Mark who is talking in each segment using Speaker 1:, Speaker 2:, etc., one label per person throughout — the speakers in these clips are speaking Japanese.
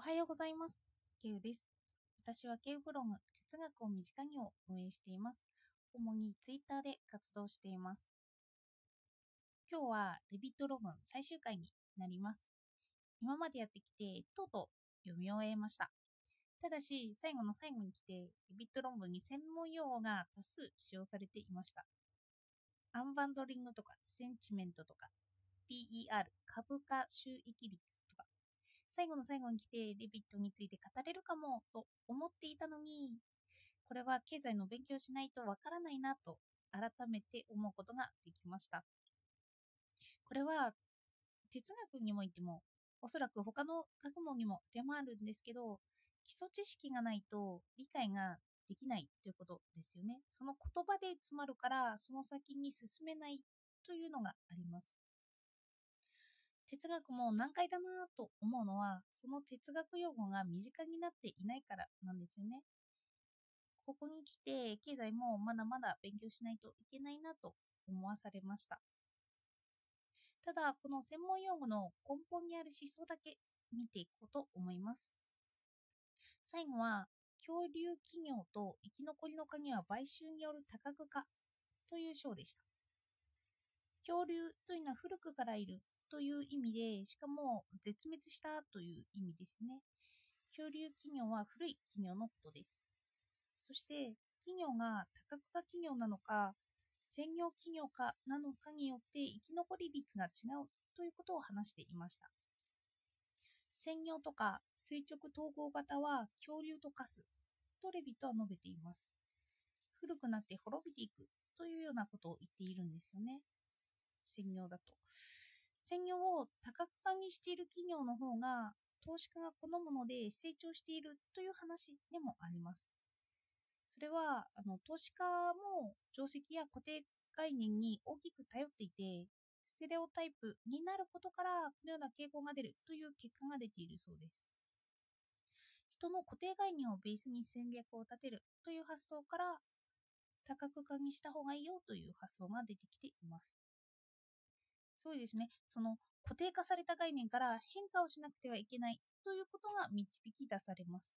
Speaker 1: おはようございます。ケウです。私はケウブログ哲学を身近にを運営しています。主にツイッターで活動しています。今日はレビット論文最終回になります。今までやってきて、とうとう読み終えました。ただし、最後の最後に来て、レビット論文に専門用語が多数使用されていました。アンバンドリングとか、センチメントとか、PER、株価収益率、最後の最後に来てレビットについて語れるかもと思っていたのに、これは経済の勉強しないとわからないなと改めて思うことができました。これは哲学においても、おそらく他の学問にも当てはまるんですけど、基礎知識がないと理解ができないということですよね。その言葉で詰まるから、その先に進めないというのがあります。哲学も難解だなと思うのは、その哲学用語が身近になっていないからなんですよね。ここに来て、経済もまだまだ勉強しないといけないなと思わされました。ただ、この専門用語の根本にある思想だけ見ていこうと思います。最後は、恐竜企業と生き残りの鍵は買収による多角化という章でした。恐竜というのは古くからいるという意味で、しかも絶滅したという意味ですね。恐竜企業は古い企業のことです。そして、企業が多角化企業なのか、専業企業かなのかによって生き残り率が違うということを話していました。専業とか垂直統合型は恐竜と化すとレビットは述べています。古くなって滅びていくというようなことを言っているんですよね。専業だと。専業を多角化にしている企業の方が投資家が好むので成長しているという話でもあります。それはあの投資家も定石や固定概念に大きく頼っていて、ステレオタイプになることからこのような傾向が出るという結果が出ているそうです。人の固定概念をベースに戦略を立てるという発想から多角化にした方がいいよという発想が出てきています。そうですね。その固定化された概念から変化をしなくてはいけないということが導き出されます。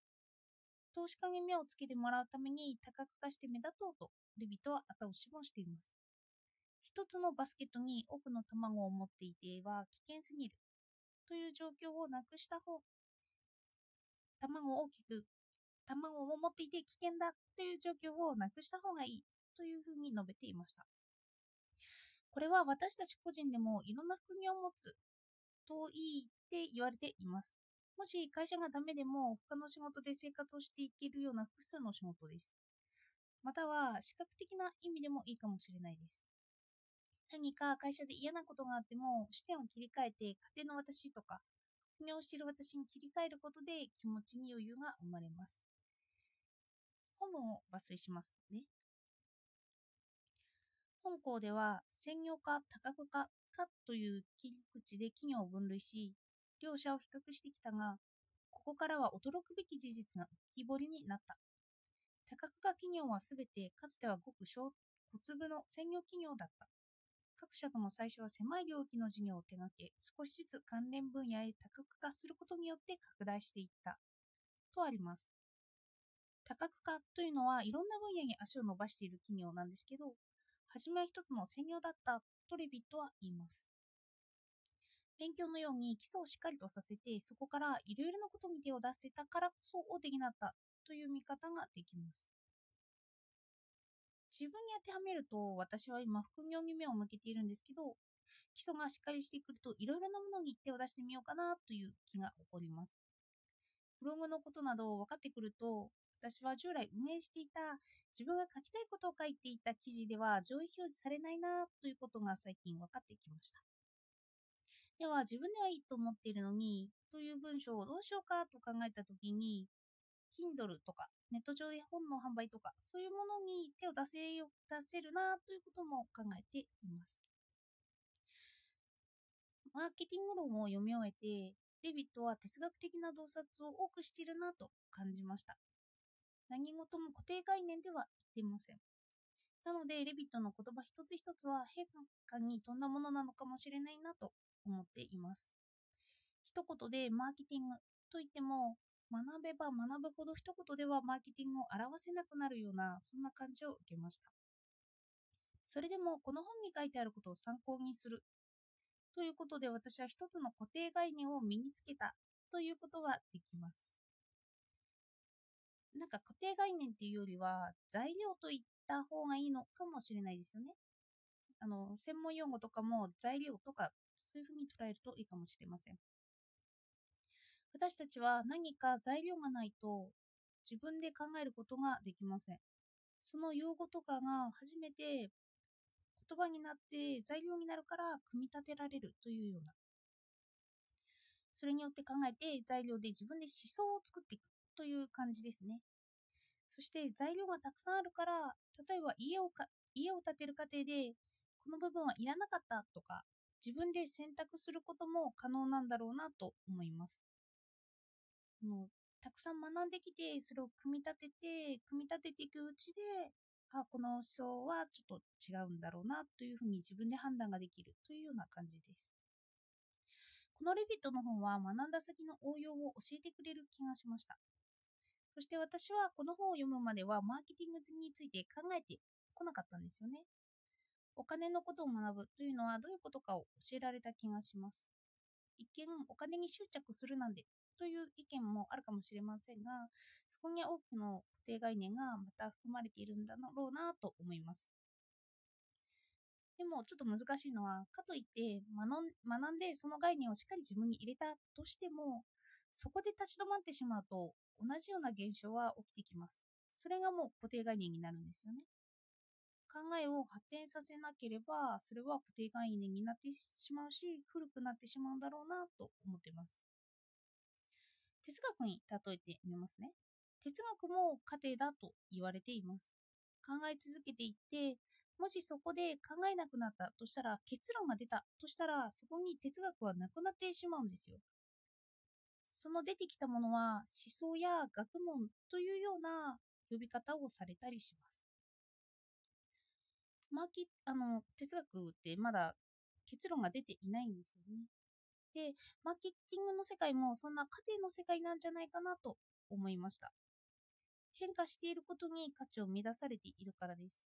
Speaker 1: 投資家に目をつけてもらうために多角化して目立とうとレビットは後押しもしています。一つのバスケットに多くの卵を持っていては危険すぎるという状況をなくした方、卵を大きく、卵を持っていて危険だという状況をなくした方がいいというふうに述べていました。これは私たち個人でもいろんな副業を持つといいって言われています。もし会社がダメでも他の仕事で生活をしていけるような複数の仕事です。または視覚的な意味でもいいかもしれないです。何か会社で嫌なことがあっても視点を切り替えて家庭の私とか副業している私に切り替えることで気持ちに余裕が生まれます。本文を抜粋しますね。本校では専業化、多角化かという切り口で企業を分類し、両者を比較してきたが、ここからは驚くべき事実が浮き彫りになった。多角化企業はすべてかつてはごく小粒の専業企業だった。各社とも最初は狭い領域の事業を手掛け、少しずつ関連分野へ多角化することによって拡大していった。とあります。多角化というのはいろんな分野に足を伸ばしている企業なんですけど、初めは一つの専業だったとレビットは言います。勉強のように基礎をしっかりとさせて、そこからいろいろなことに手を出せたからこそ大手になったという見方ができます。自分に当てはめると、私は今副業に目を向けているんですけど、基礎がしっかりしてくるといろいろなものに手を出してみようかなという気が起こります。ブログのことなど分かってくると、私は従来運営していた自分が書きたいことを書いていた記事では上位表示されないなということが最近分かってきました。では自分ではいいと思っているのにという文章をどうしようかと考えたときに Kindle とかネット上で本の販売とかそういうものに手を出せ出せるなということも考えています。マーケティング論を読み終えてデビットは哲学的な洞察を多くしているなと感じました。何事も固定概念では言っていません。なので、レビットの言葉一つ一つは変化に富んだものなのかもしれないなと思っています。一言でマーケティングといっても学べば学ぶほど一言ではマーケティングを表せなくなるようなそんな感じを受けましたそれでもこの本に書いてあることを参考にするということで私は一つの固定概念を身につけたということはできますなんか固定概念っていうよりは材料と言った方がいいのかもしれないですよね。あの専門用語とかも材料とかそういうふうに捉えるといいかもしれません。私たちは何か材料がないと自分で考えることができません。その用語とかが初めて言葉になって材料になるから組み立てられるというような。それによって考えて材料で自分で思想を作っていくという感じですね。そして材料がたくさんあるから例えば家をか家を建てる過程でこの部分はいらなかったとか自分で選択することも可能なんだろうなと思います。のたくさん学んできてそれを組み立てて組み立てていくうちであこの思想はちょっと違うんだろうなというふうに自分で判断ができるというような感じです。このレビットの本は学んだ先の応用を教えてくれる気がしました。そして私はこの本を読むまではマーケティングについて考えてこなかったんですよねお金のことを学ぶというのはどういうことかを教えられた気がします一見お金に執着するなんでという意見もあるかもしれませんが、そこに多くの固定概念がまた含まれているんだろうなと思います。でもちょっと難しいのは、かといって学んでその概念をしっかり自分に入れたとしても、そこで立ち止まってしまうと同じような現象は起きてきます。それがもう固定概念になるんですよね。考えを発展させなければ、それは固定概念になってしまうし、古くなってしまうんだろうなと思ってます。哲学に例えてみますね。哲学も過程だと言われています。考え続けていって、もしそこで考えなくなったとしたら、結論が出たとしたら、そこに哲学はなくなってしまうんですよ。その出てきたものは思想や学問というような呼び方をされたりします。マーキあの哲学ってまだ結論が出ていないんですよね。で、マーケティングの世界もそんな過程の世界なんじゃないかなと思いました。変化していることに価値を乱されているからです。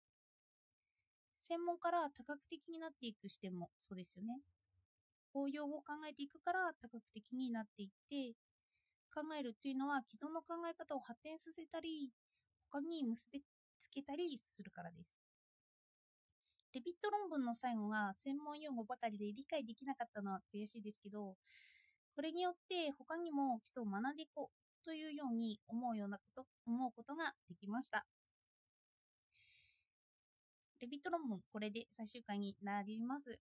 Speaker 1: 専門から多角的になっていく視点もそうですよね。応用を考えていくから多角的になっていって、考えるというのは既存の考え方を発展させたり、他に結びつけたりするからです。レビット論文の最後が専門用語ばかりで理解できなかったのは悔しいですけど、これによって他にも基礎を学んでいこうというように思うようなこと、思うことができました。レビット論文、これで最終回になります。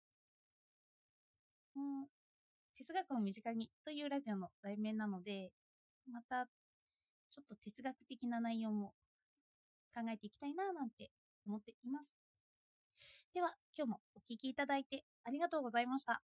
Speaker 1: うん、哲学を身近にというラジオの題名なので、またちょっと哲学的な内容も考えていきたいななんて思っています。では、今日もお聴きいただいてありがとうございました。